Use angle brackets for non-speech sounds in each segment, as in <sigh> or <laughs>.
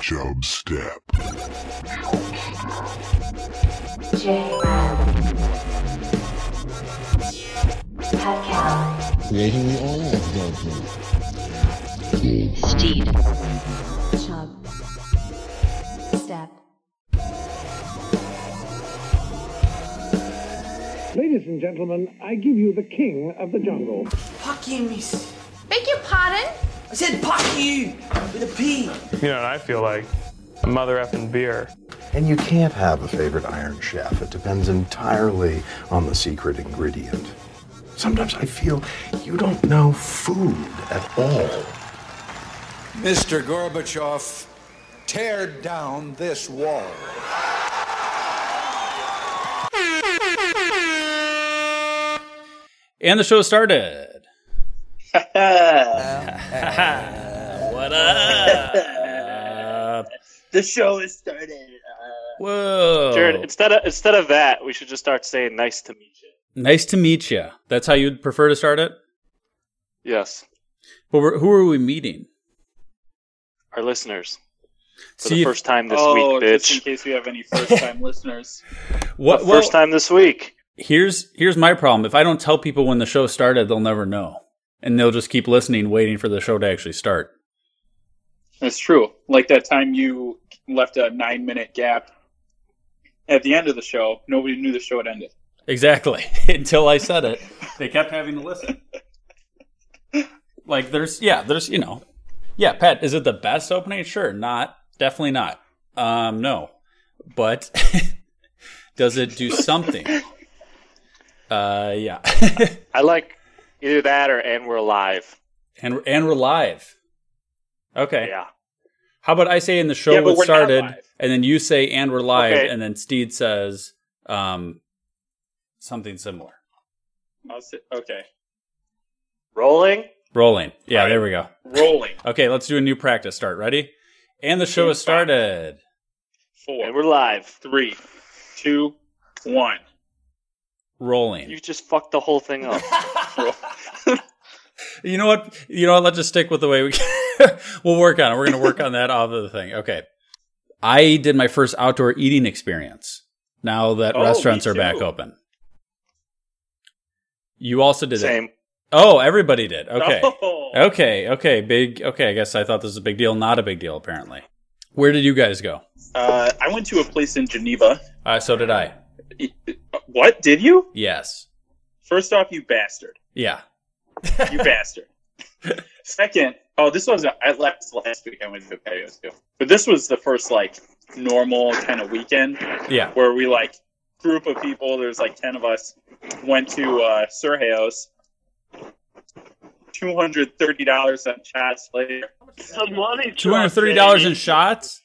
Job Step. J-Ram. Pet Cow. creating the oil judgment. Steed. Chub. Step. Ladies and gentlemen, I give you the king of the jungle. Fuck you, miss. Beg your pardon? I said fuck you with a P. You know what I feel like? A mother effing beer. And you can't have a favorite Iron Chef. It depends entirely on the secret ingredient. Sometimes I feel you don't know food at all. Mr. Gorbachev, tear down this wall. And the show started. <laughs> <laughs> what up? <laughs> The show has started. Uh, Whoa. Jared, instead of instead of that, we should just start saying "nice to meet you." Nice to meet you. That's how you'd prefer to start it? Yes, But we're, who are we meeting? our listeners for See the first time this oh, week, just in case we have any first-time listeners. What? The first time this week. Here's here's my problem. If I don't tell people when the show started, they'll never know, and they'll just keep listening, waiting for the show to actually start. That's true. Like that time you left a nine-minute gap at the end of the show. Nobody knew the show had ended. Exactly. <laughs> Until I said it, they kept having to listen. <laughs> Like there's yeah, there's you know, yeah. Pat, is it the best opening? Sure, not definitely not. Um, no, but <laughs> does it do something? Uh, yeah. I like either that or "and we're alive." and and we're live. Okay. Yeah, How about I say in the show Yeah, but it we're not started, and then you say and we're live, Okay. and then Steed says um something similar. I'll say, okay. rolling. Rolling. Yeah, All right. there we go. Rolling. Okay, let's do a new practice start. Ready? And the show has started. Four, And we're live. three, two, one. Rolling. You just fucked the whole thing up. <laughs> You know what? You know what? Let's just stick with the way we. <laughs> we'll work on it. We're going to work on that off of the thing. Okay. I did my first outdoor eating experience. Now that Oh, restaurants are back open. You also did it. Oh, everybody did. Okay. <laughs> Oh. Okay. Okay. Big. Okay. I guess I thought this was a big deal. Not a big deal, apparently. Where did you guys go? Uh, I went to a place in Geneva. Uh, so did I. What did you? Yes. First off, you bastard. Yeah. You <laughs> bastard. Second, oh, this was I last last week. I went to a patio too, but this was the first like normal kind of weekend Yeah. where we like group of people. There's like ten of us. Went to uh, Surheos. Two hundred thirty dollars on shots later. Some money. Two hundred thirty dollars in shots.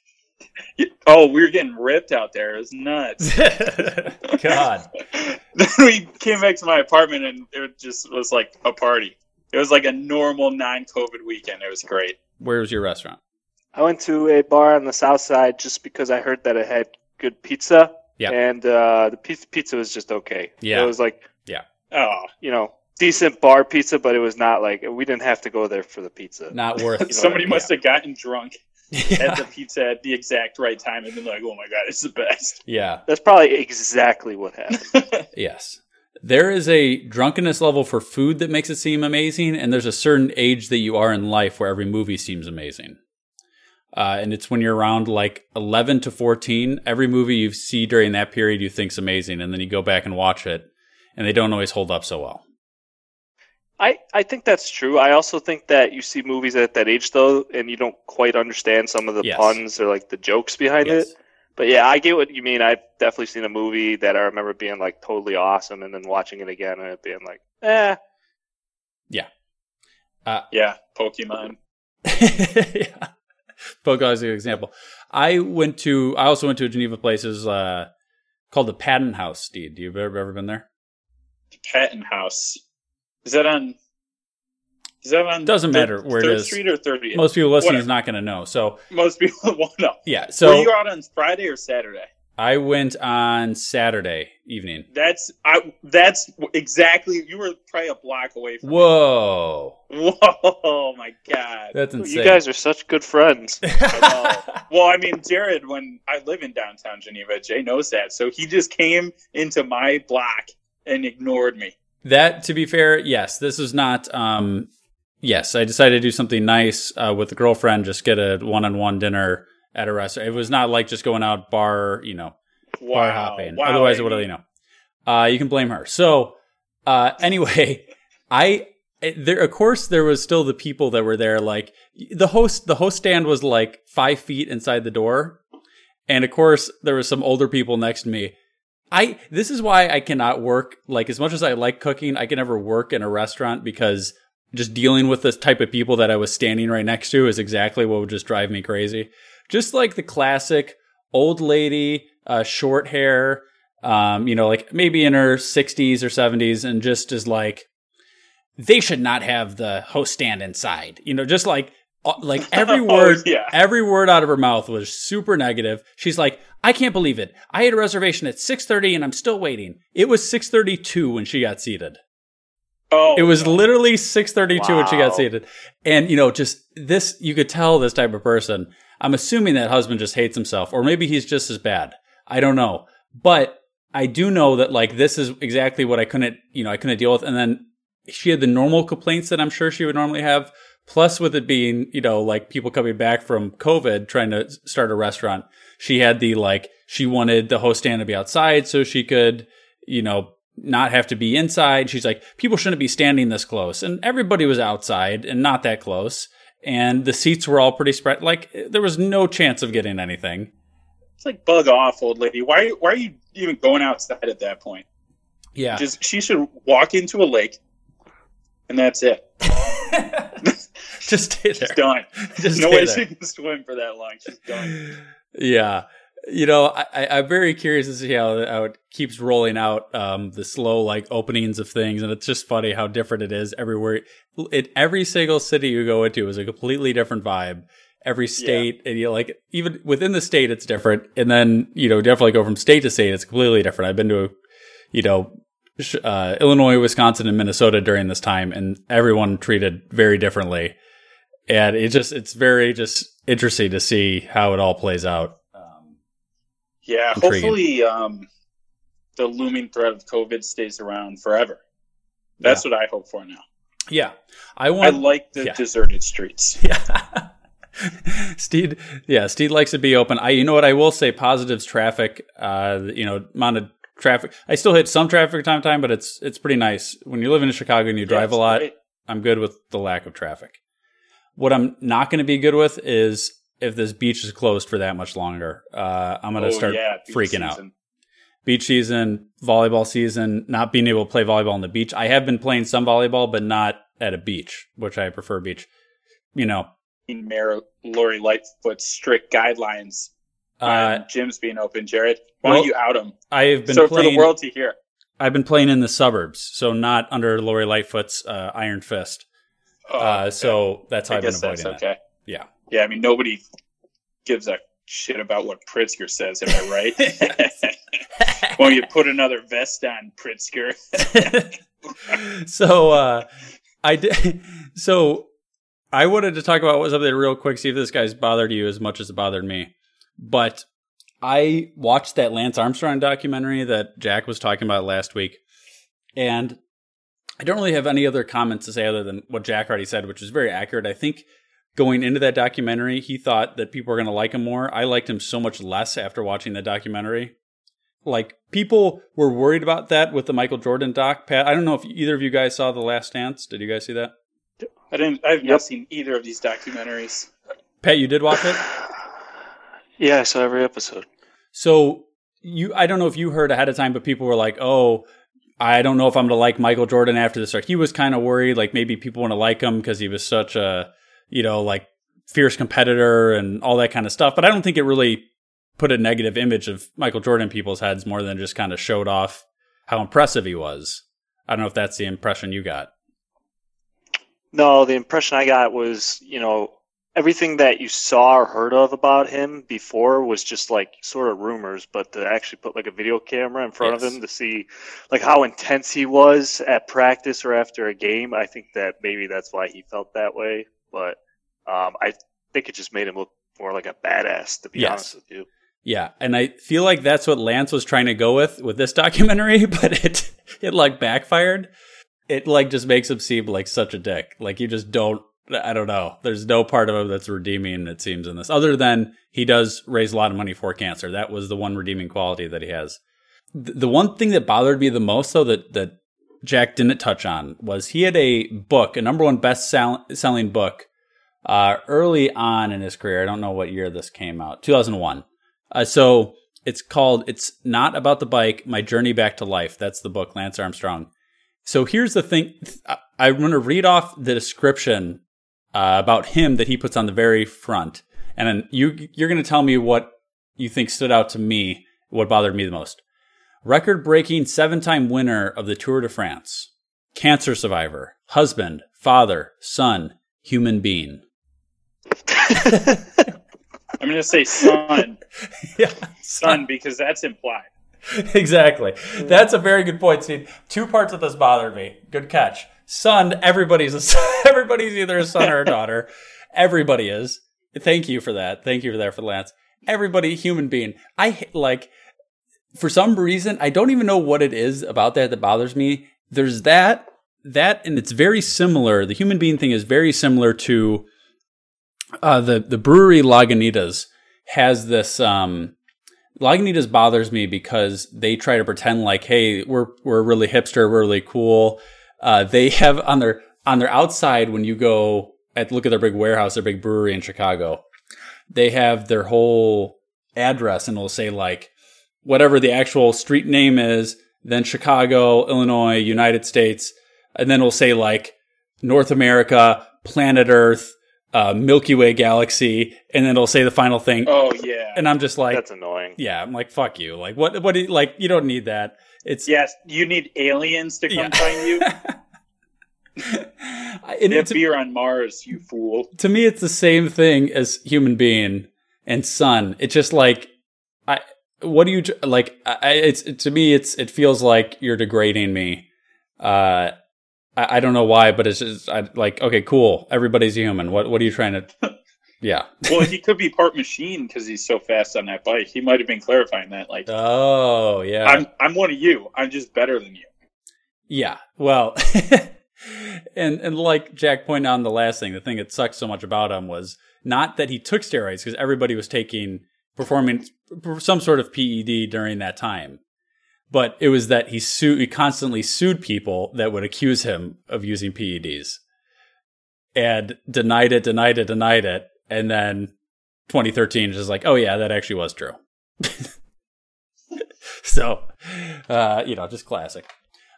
<laughs> Oh, we were getting ripped out there. It was nuts. <laughs> <laughs> God. then we came back to my apartment and it just was like a party. It was like a normal non-COVID weekend. It was great. Where was your restaurant? I went to a bar on the south side just because I heard that it had good pizza. Yeah. And uh, the pizza, pizza was just okay. Yeah. It was like, yeah. Oh, you know, decent bar pizza, but it was not like, we didn't have to go there for the pizza. Not worth. know somebody what I must have gotten drunk yeah. at the pizza at the exact right time and been like, "Oh my god, it's the best." yeah. That's probably exactly what happened. <laughs> Yes. There is a drunkenness level for food that makes it seem amazing, and there's a certain age that you are in life where every movie seems amazing. Uh, and it's when you're around like 11 to 14, every movie you see during that period you think's amazing, and then you go back and watch it, and they don't always hold up so well. I, I think that's true. I also think that you see movies at that age though, and you don't quite understand some of the Yes. puns or like the jokes behind Yes. it. But yeah, I get what you mean. I've definitely seen a movie that I remember being like totally awesome, and then watching it again and it being like, eh. yeah, yeah Pokemon. <laughs> yeah. Pokemon is a good example. I went to, I also went to a Geneva places uh, called the Patton House, Steve. Do you ever, ever been there? The Patton House. Is that on? Is that on? Doesn't Third- matter where it Third is. Street or Thirtieth? Most people listening Whatever. is not going to know. So, Most people <laughs> won't know. yeah. So So, Were you out on Friday or Saturday? I went on Saturday evening. That's I. That's exactly. You were probably a block away from. Whoa. <laughs> Whoa, oh my God. That's insane. You guys are such good friends. I <laughs> well, I mean, Jared, when I live in downtown Geneva, Jay knows that. So he just came into my block and ignored me. That, to be fair, yes, this is not. Um, yes, I decided to do something nice uh, with the girlfriend. Just get a one-on-one dinner at a restaurant. It was not like just going out bar, you know, bar hopping. Wow, Otherwise, would have, you know. Uh, you can blame her. So, uh, <laughs> anyway, I there of course there was still the people that were there. Like the host, the host stand was like five feet inside the door, and of course there was some older people next to me. I this is why I cannot work like as much as I like cooking, I can never work in a restaurant because just dealing with this type of people that I was standing right next to is exactly what would just drive me crazy. Just like the classic old lady, uh, short hair, um, you know, like maybe in her 60s or 70s, and just is like, they should not have the host stand inside. You know, just like, Uh, like <laughs> every Oh, word, yeah. every word out of her mouth was super negative. She's like, I can't believe it. I had a reservation at 6:30 and I'm still waiting. It was 6:32 when she got seated. Oh, It was no. literally 6:32 when she got seated. And you know, just this you could tell this type of person. I'm assuming that husband just hates himself or maybe he's just as bad. I don't know. But I do know that like this is exactly what I couldn't, you know, I couldn't deal with and then she had the normal complaints that I'm sure she would normally have plus with it being, you know, like people coming back from COVID trying to start a restaurant. She had the like she wanted the host stand to be outside so she could, you know, not have to be inside. She's like, people shouldn't be standing this close. And everybody was outside and not that close. And the seats were all pretty spread. Like, there was no chance of getting anything. It's like bug off, old lady. Why? Why are you even going outside at that point? Yeah. Just she should walk into a lake, and that's it. <laughs> <laughs> Just stay there. She's done. <laughs> Just no way there. she can swim for that long. She's done. Yeah. You know, I, I, I'm very curious to see how, how it keeps rolling out um, the slow like openings of things, and it's just funny how different it is everywhere. It every single city you go into is a completely different vibe. Every state, and you know, like even within the state, it's different, and then you know definitely go from state to state, it's completely different. I've been to, you know, uh, Illinois, Wisconsin, and Minnesota during this time, and everyone treated very differently, and it just it's very just interesting to see how it all plays out. Um, Yeah, Intriguing. hopefully um, the looming threat of COVID stays around forever. That's what I hope for now. Yeah, I want. I like the yeah. deserted streets. <laughs> yeah. Steed, yeah, Steed likes to be open. I, you know what, I will say, positives traffic. Uh, you know, amount of traffic. I still hit some traffic time time, but it's it's pretty nice when you live in Chicago and you drive Yeah, a lot. great. I'm good with the lack of traffic. What I'm not going to be good with is if this beach is closed for that much longer. Uh, I'm going to Oh, start yeah, freaking out. Beach season, volleyball season, not being able to play volleyball on the beach. I have been playing some volleyball, but not at a beach, which I prefer beach. You know, Mayor Lori Lightfoot's strict guidelines uh, gyms being open. Jared, why well, don't you out them I have been so for the world to hear? I've been playing in the suburbs, so not under Lori Lightfoot's uh, Iron Fist. Oh, Uh, okay. so that's how I I've been guess that's avoiding that. Yeah. Yeah, I mean nobody gives a shit about what Pritzker says. Am I right? <laughs> Why you put another vest on, Pritzker? <laughs> so uh, I did. <laughs> So I wanted to talk about something real quick. See if this guy's bothered you as much as it bothered me. But I watched that Lance Armstrong documentary that Jack was talking about last week, and I don't really have any other comments to say other than what Jack already said, which is very accurate. I think going into that documentary, he thought that people were going to like him more. I liked him so much less after watching the documentary. Like people were worried about that with the Michael Jordan doc. Pat, I don't know if either of you guys saw The Last Dance. Did you guys see that? I didn't. I've not seen either of these documentaries. Pat, you did watch it. Yeah, I saw every episode. So you, I don't know if you heard ahead of time, but people were like, "Oh, I don't know if I'm going to like Michael Jordan after this." Or he was kind of worried, like maybe people want to like him because he was such a, you know, like fierce competitor and all that kind of stuff. But I don't think it really put a negative image of Michael Jordan in people's heads more than just kind of showed off how impressive he was. I don't know if that's the impression you got. No, the impression I got was, you know, everything that you saw or heard of about him before was just like sort of rumors, but to actually put like a video camera in front Yes. of him to see like how intense he was at practice or after a game, I think that maybe that's why he felt that way. But um, I think it just made him look more like a badass, to be Yes. honest with you. Yeah, and I feel like that's what Lance was trying to go with with this <laughs> documentary, but it it like backfired. It like just makes him seem like such a dick. Like you just don't I don't know. There's no part of him that's redeeming it seems in this other than he does raise a lot of money for cancer. That was the one redeeming quality that he has. The one thing that bothered me the most though that that Jack didn't touch on was he had a book, a number one best sell- selling book uh, early on in his career. I don't know what year this came out. 2001. Uh, so it's called "It's Not About the Bike: My Journey Back to Life." That's the book, Lance Armstrong. So here's the thing: I'm going to read off the description uh, about him that he puts on the very front, and then you you're going to tell me what you think stood out to me, what bothered me the most. Record-breaking seven-time winner of the Tour de France, cancer survivor, husband, father, son, human being. <laughs> I'm going to say son, <laughs> yeah, son, because that's implied. <laughs> exactly. That's a very good point, Steve. Two parts of this bothered me. Good catch. Son, everybody's a son. <laughs> everybody's either a son or a daughter. Everybody is. Thank you for that. Thank you for that for Lance. Everybody, human being. I like for some reason I don't even know what it is about that that bothers me. There's that that and it's very similar. The human being thing is very similar to uh, the the brewery Lagunitas has this um Lagunitas bothers me because they try to pretend like, hey, we're we're really hipster, we're really cool. Uh, they have on their on their outside when you go at look at their big warehouse, their big brewery in Chicago, they have their whole address and it'll say like whatever the actual street name is, then Chicago, Illinois, United States, and then it'll say like North America, planet Earth, uh, Milky Way galaxy, and then it'll say the final thing. Oh yeah, And I'm just like, That's annoying. yeah, I'm like, fuck you. Like, what? What? Do you, like, you don't need that. It's yes. You need aliens to come Yeah. find you. <laughs> and to, beer on Mars, you fool. to me, it's the same thing as human being and sun. It's just like, I. What do you like? I, it's to me, it's it feels like you're degrading me. Uh, I, I don't know why, but it's just I, like, okay, cool. Everybody's human. What What are you trying to? Yeah. Well, he <laughs> could be part machine because he's so fast on that bike. He might have been clarifying that. Like, Oh, yeah. I'm I'm one of you. I'm just better than you. Yeah. Well, <laughs> and and like Jack pointed out in the last thing, the thing that sucked so much about him was not that he took steroids because everybody was taking performing some sort of PED during that time, but it was that he sued he constantly sued people that would accuse him of using PEDs and denied it, denied it, denied it, and then 2013 is just like, oh yeah, that actually was true. <laughs> so, uh, you know, just classic.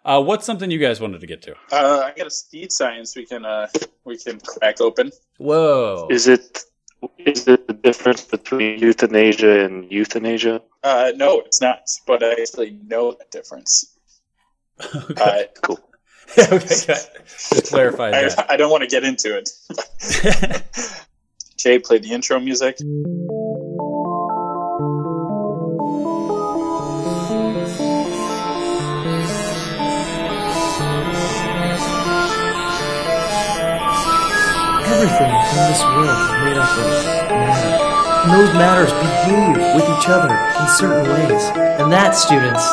Uh, what's something you guys wanted to get to? Uh, I got a speed science we can uh we can crack open. Whoa. Is it is it the difference between euthanasia and euthanasia? Uh, no, it's not. But I actually know the difference. Uh, Cool. <laughs> okay, good. Just I, that. I don't want to get into it. <laughs> Jay played the intro music. Everything in this world is made up of matter. And those matters behave with each other in certain ways. And that, students,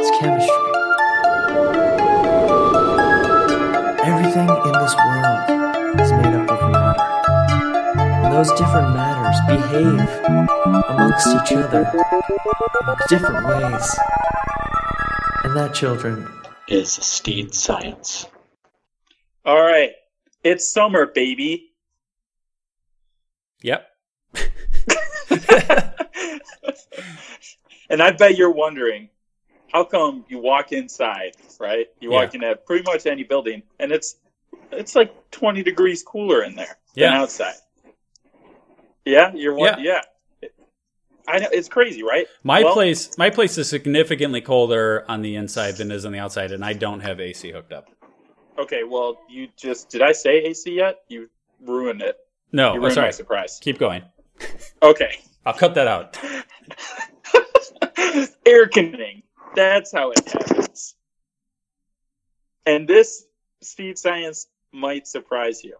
is chemistry. Those different matters behave amongst each other in different ways. And that, children, Is steed science. All right, it's summer, baby. Yep. <laughs> and I bet you're wondering, how come you walk inside, right? You walk Yeah. into pretty much any building, and it's it's like 20 degrees cooler in there than outside. Yeah, you're one. Yeah. I know it's crazy, right? My Well, place, my place is significantly colder on the inside than it is on the outside, and I don't have AC hooked up. Okay, well, you just did I say AC yet? You ruined it. No, You ruined my sorry. surprise. Keep going. Okay. I'll cut that out. <laughs> Air conditioning. That's how it happens. And this, Steed Science, might surprise you.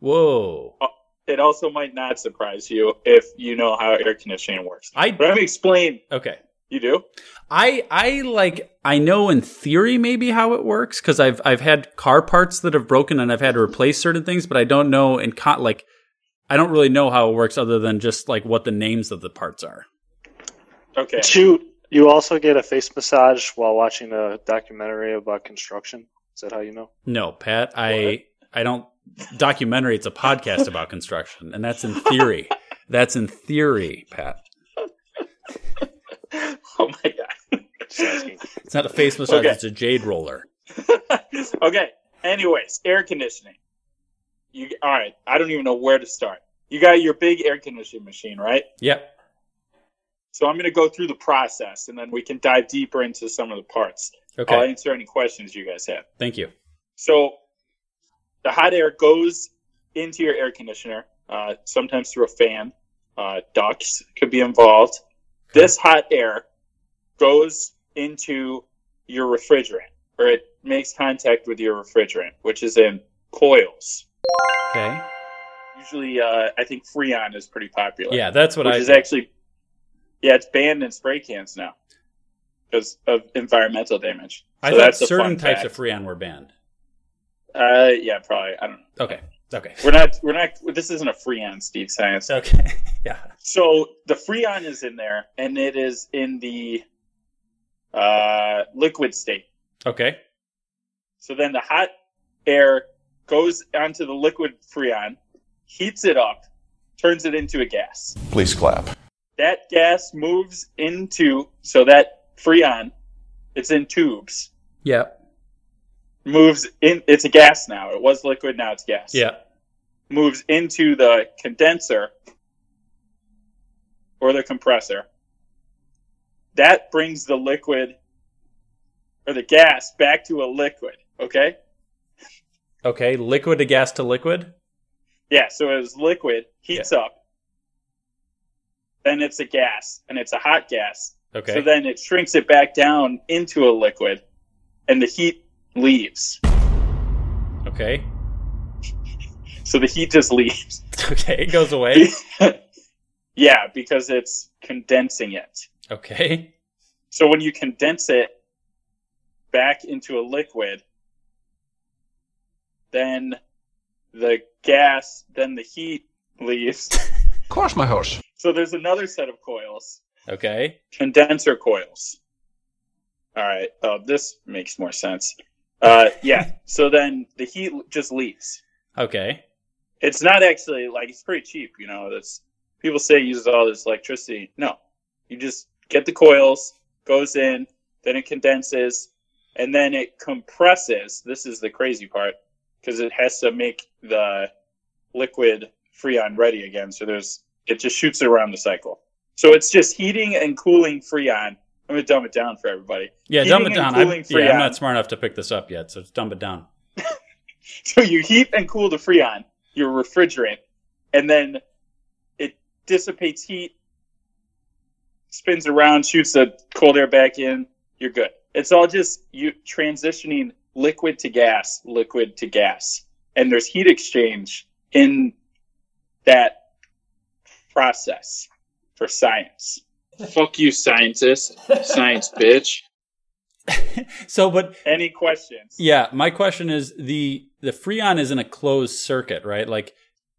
Whoa. Uh, It also might not surprise you if you know how air conditioning works. I But I'm explain. okay. You do? I I like I know in theory maybe how it works because I've I've had car parts that have broken and I've had to replace certain things, but I don't know in con- like I don't really know how it works other than just like what the names of the parts are. Okay. Shoot. you also get a face massage while watching a documentary about construction. Is that how you know? No, Pat, I I don't documentary. It's a podcast about construction, and that's in theory. that's in theory, Pat. Oh my god. It's not a face massage. Okay. It's a jade roller. <laughs> okay. Anyways, air conditioning. You all right? I don't even know where to start. You got your big air conditioning machine, right? Yep. So I'm going to go through the process, and then we can dive deeper into some of the parts. Okay. I'll answer any questions you guys have. Thank you. So the hot air goes into your air conditioner, uh, sometimes through a fan. Uh, ducts could be involved. This hot air goes into your refrigerant, or it makes contact with your refrigerant, which is in coils. Okay. Usually, uh, I think Freon is pretty popular. Yeah, that's what which I is actually, yeah, it's banned in spray cans now because of environmental damage. I So thought that's certain types fact. of Freon were banned. Uh, yeah, probably. I don't know. Okay. Okay. We're not. We're not. This isn't a Freon, Steed Science. Okay. <laughs> yeah. So the Freon is in there, and it is in the uh, liquid state. Okay. So then the hot air goes onto the liquid Freon, heats it up, turns it into a gas. Please clap. That gas moves into so that Freon, it's in tubes, Yep. Moves in. It's a gas now. It was liquid, now it's gas. Yeah. moves into the condenser or the compressor. That brings the liquid or the gas back to a liquid. Okay? Okay. Liquid to gas to liquid. Yeah, so it was liquid, heats up, then it's a gas, and it's a hot gas. Okay. So then it shrinks it back down into a liquid, and the heat leaves. Okay. So the heat just leaves. <laughs> Okay. It goes away. <laughs> yeah, because it's condensing it. Okay. So when you condense it back into a liquid, then the gas, then the heat leaves. Of course, my horse. <laughs> So there's another set of coils, Okay. condenser coils. All right. Oh, this makes more sense. Uh, yeah. so then the heat just leaves. Okay. It's not actually like it's pretty cheap. You know, that's people say it uses all this electricity. No, you just get the coils, goes in, then it condenses, and then it compresses. This is the crazy part because it has to make the liquid freon ready again. So there's it just shoots around the cycle. So it's just heating and cooling freon. I'm gonna dumb it down for everybody. Yeah. Heating Dumb it down. I'm, yeah, I'm not smart enough to pick this up yet, so just dumb it down. <laughs> So you heat and cool the freon, your refrigerant, and then it dissipates heat, spins around, shoots the cold air back in. You're good. It's all just you transitioning liquid to gas, liquid to gas, and there's heat exchange in that process for science. Fuck you, scientist, science bitch. <laughs> So, but Any questions? yeah, my question is the the Freon is in a closed circuit, right? Like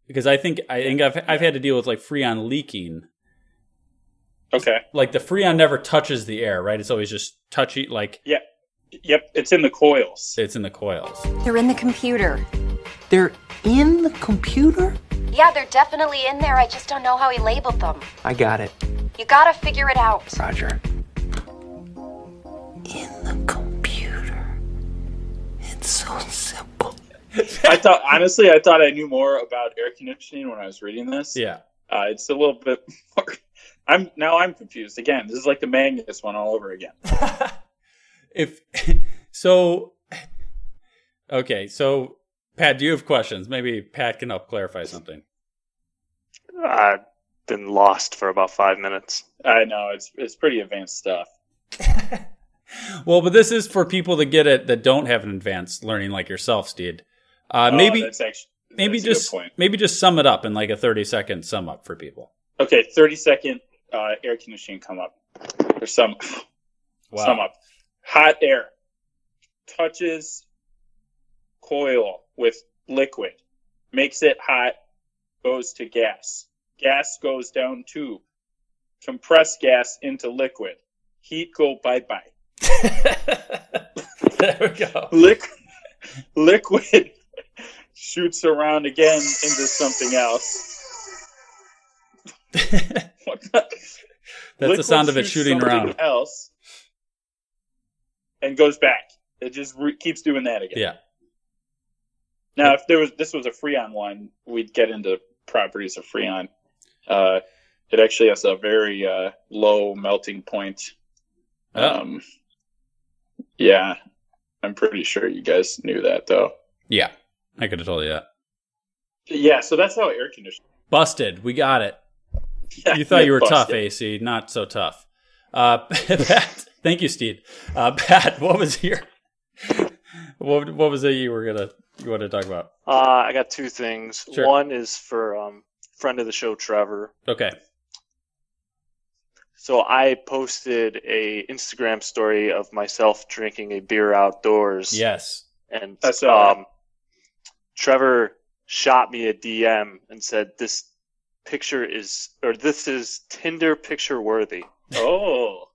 because I think I think I've I've had to deal with like Freon leaking. Okay. Like the Freon never touches the air, right? It's always just touchy like Yeah. Yep. It's in the coils. it's in the coils. They're in the computer. They're in the computer? Yeah, they're definitely in there. I just don't know how he labeled them. I got it. You gotta figure it out. Roger. In the computer. It's so simple. I thought honestly, I thought I knew more about air conditioning when I was reading this. Yeah. Uh, it's a little bit more. <laughs> I'm now I'm confused again. This is like the Magnus one all over again. <laughs> If <laughs> so Okay, so Pat, do you have questions? Maybe Pat can help clarify something. I've been lost for about five minutes. I know it's it's pretty advanced stuff. <laughs> Well, but this is for people that get it that don't have an advanced learning like yourself, Steed. Uh, Oh, maybe that's actually maybe that's a just point. maybe just sum it up in like a thirty second sum up for people. Okay, thirty second uh, air conditioning come up or some Wow. sum up. Hot air touches coil with liquid, makes it hot, goes to gas. Gas goes down tube. Compressed gas into liquid. Heat go bye bye. <laughs> there we go. <laughs> Liquid, liquid <laughs> shoots around again into something else. That's the sound of it shooting around. Else and goes back. It just re- keeps doing that again. Yeah. Now, if there was this was a Freon one, we'd get into properties of Freon. Uh, it actually has a very uh, low melting point. Oh. Um, yeah, I'm pretty sure you guys knew that though. Yeah. I could have told you that. Yeah, so that's how air conditioning. Busted. We got it. You thought you were tough, AC. Not so tough. Uh, <laughs> Pat, thank you, Steve. Uh, Pat, what was your <laughs> what, what was it you were gonna you want to talk about? Uh, I got two things. Sure. One is for um, friend of the show, Trevor. Okay. So I posted a Instagram story of myself drinking a beer outdoors. Yes. And I saw um, Trevor shot me a DM and said, "This picture is, or this is Tinder picture worthy." Oh,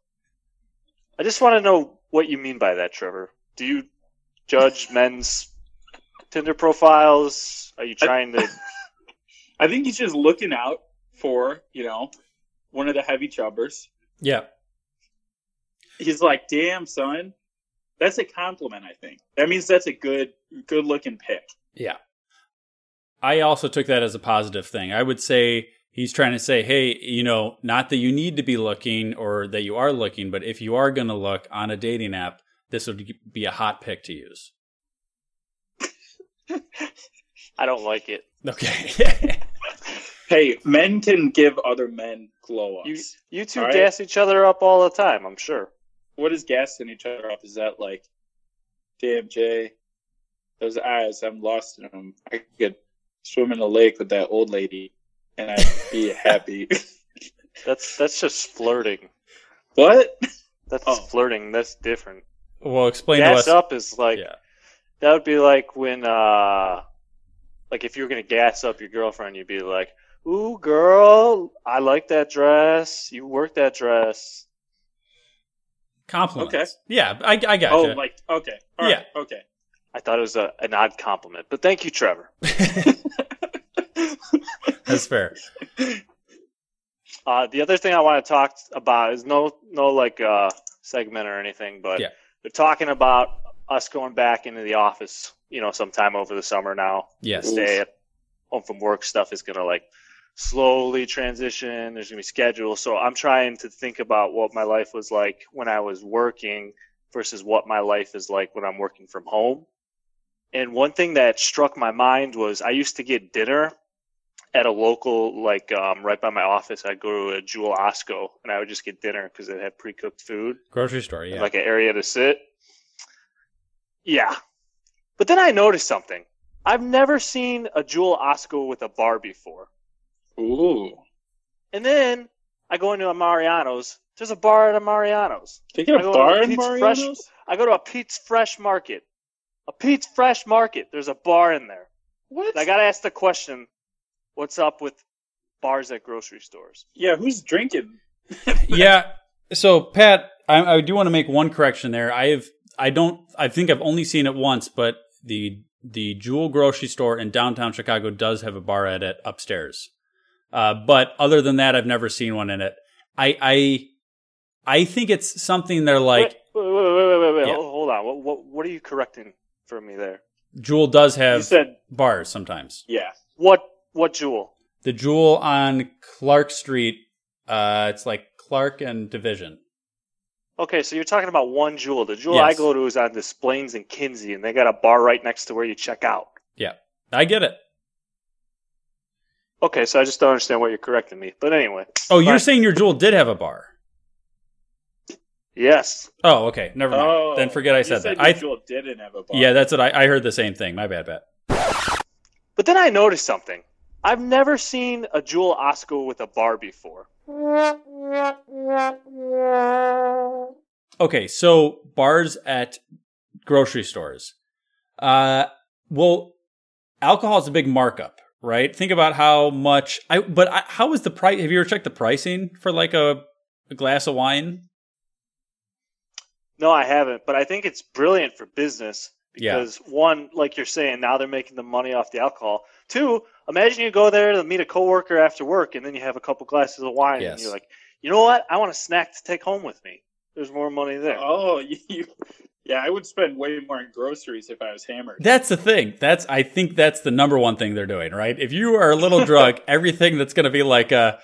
I just want to know what you mean by that, Trevor. Do you judge men's Tinder profiles? Are you trying to? <laughs> I think he's just looking out for you know one of the heavy chubbers. Yeah. He's like, "Damn, son, that's a compliment." I think that means that's a good, good looking pick. Yeah. I also took that as a positive thing. I would say he's trying to say, hey, you know, not that you need to be looking or that you are looking, but if you are going to look on a dating app, this would be a hot pick to use. <laughs> I don't like it. Okay. <laughs> Hey, men can give other men glow ups. You you two All right. gas each other up all the time. I'm sure. what is gassing each other up? Is that like, damn, Jay, those eyes, I'm lost in them. I could swim in a lake with that old lady and I'd be <laughs> happy. That's that's just flirting. what? That's Oh. flirting. That's different. well, explain to gas us. up is like Yeah. That would be like when uh like if you were gonna gas up your girlfriend, you'd be like, "Ooh, girl, I like that dress. You work that dress." Compliments. Okay. Yeah, I, I got Oh, like, okay. All Yeah. right, Okay. I thought it was a, an odd compliment, but thank you, Trevor. <laughs> <laughs> That's fair. Uh, the other thing I want to talk about is no no like uh, segment or anything, but Yeah. they're talking about us going back into the office. You know, sometime over the summer now. Yes. Stay at home from work stuff is gonna like slowly transition. There's gonna be schedule. So I'm trying to think about what my life was like when I was working versus what my life is like when I'm working from home. And one thing that struck my mind was I used to get dinner at a local, like um, right by my office. I'd go to a Jewel Osco and I would just get dinner because it had pre cooked food Grocery store, yeah. like an area to sit. Yeah. But then I noticed something. I've never seen a Jewel Osco with a bar before. Ooh. And then I go into a Mariano's. There's a bar at a Mariano's. They got I a go bar in Pete's Fresh- Mariano's? I go to a Pete's Fresh Market. A Pete's Fresh Market. There's a bar in there. What? And I got to ask the question what's up with bars at grocery stores? Yeah, who's drinking? <laughs> yeah. So Pat, I, I do want to make one correction there. I have, I don't, I think I've only seen it once, but the the Jewel grocery store in downtown Chicago does have a bar at it upstairs. Uh, but other than that, I've never seen one in it. I I I think it's something they're like. wait, wait, wait, wait, wait, wait. Yeah. Hold, on. What, what, what are you correcting for me there? Jewel does You have said, bars sometimes. yeah. What, what jewel? The Jewel on Clark Street, uh, it's like Clark and Division. Okay, so you're talking about one jewel. The jewel I go to is on Des Plaines and Kinzie, and they got a bar right next to where you check out. Yeah, I get it. Okay, so I just don't understand what you're correcting me. But anyway. Oh, you're saying your Jewel did have a bar? Yes. Oh, okay. Never mind. Oh, then forget I said, said that. I Jewel didn't have a bar. yeah, that's what I, I heard. The same thing. My bad, bet. But then I noticed something. I've never seen a Jewel Osco with a bar before. Okay, so bars at grocery stores. Uh, well, alcohol is a big markup, right? Think about how much. I but I, how is the price? Have you ever checked the pricing for like a, a glass of wine? No, I haven't, but I think it's brilliant for business Yeah. because one, like you're saying, now they're making the money off the alcohol. Two, imagine you go there to meet a coworker after work, and then you have a couple glasses of wine, Yes. and you're like, you know what? I want a snack to take home with me. There's more money there. Oh, <laughs> you. Yeah, I would spend way more on groceries if I was hammered. That's the thing. That's I think that's the number one thing they're doing, right? If you are a little <laughs> drunk, everything that's going to be like uh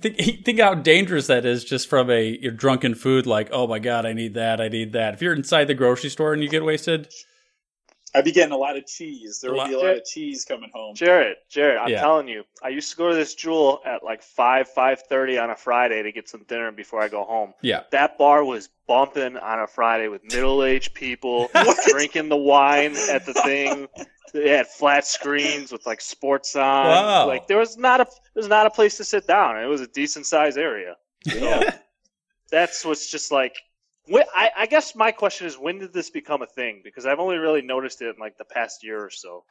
think think how dangerous that is just from a your drunken food like, "Oh my god, I need that. I need that." If you're inside the grocery store and you get wasted, I'd be getting a lot of cheese. There A would lot- be a lot of cheese coming home. Jared, Jared, I'm Yeah. telling you, I used to go to this Jewel at like five, five thirty on a Friday to get some dinner before I go home. yeah. That bar was bumping on a Friday with middle-aged people <laughs> drinking the wine at the thing. They had flat screens with like sports on. Wow. Like there was not a there was not a place to sit down. It was a decent sized area. Yeah. That's what's just like. Wh- I, I guess my question is, when did this become a thing? Because I've only really noticed it in like the past year or so.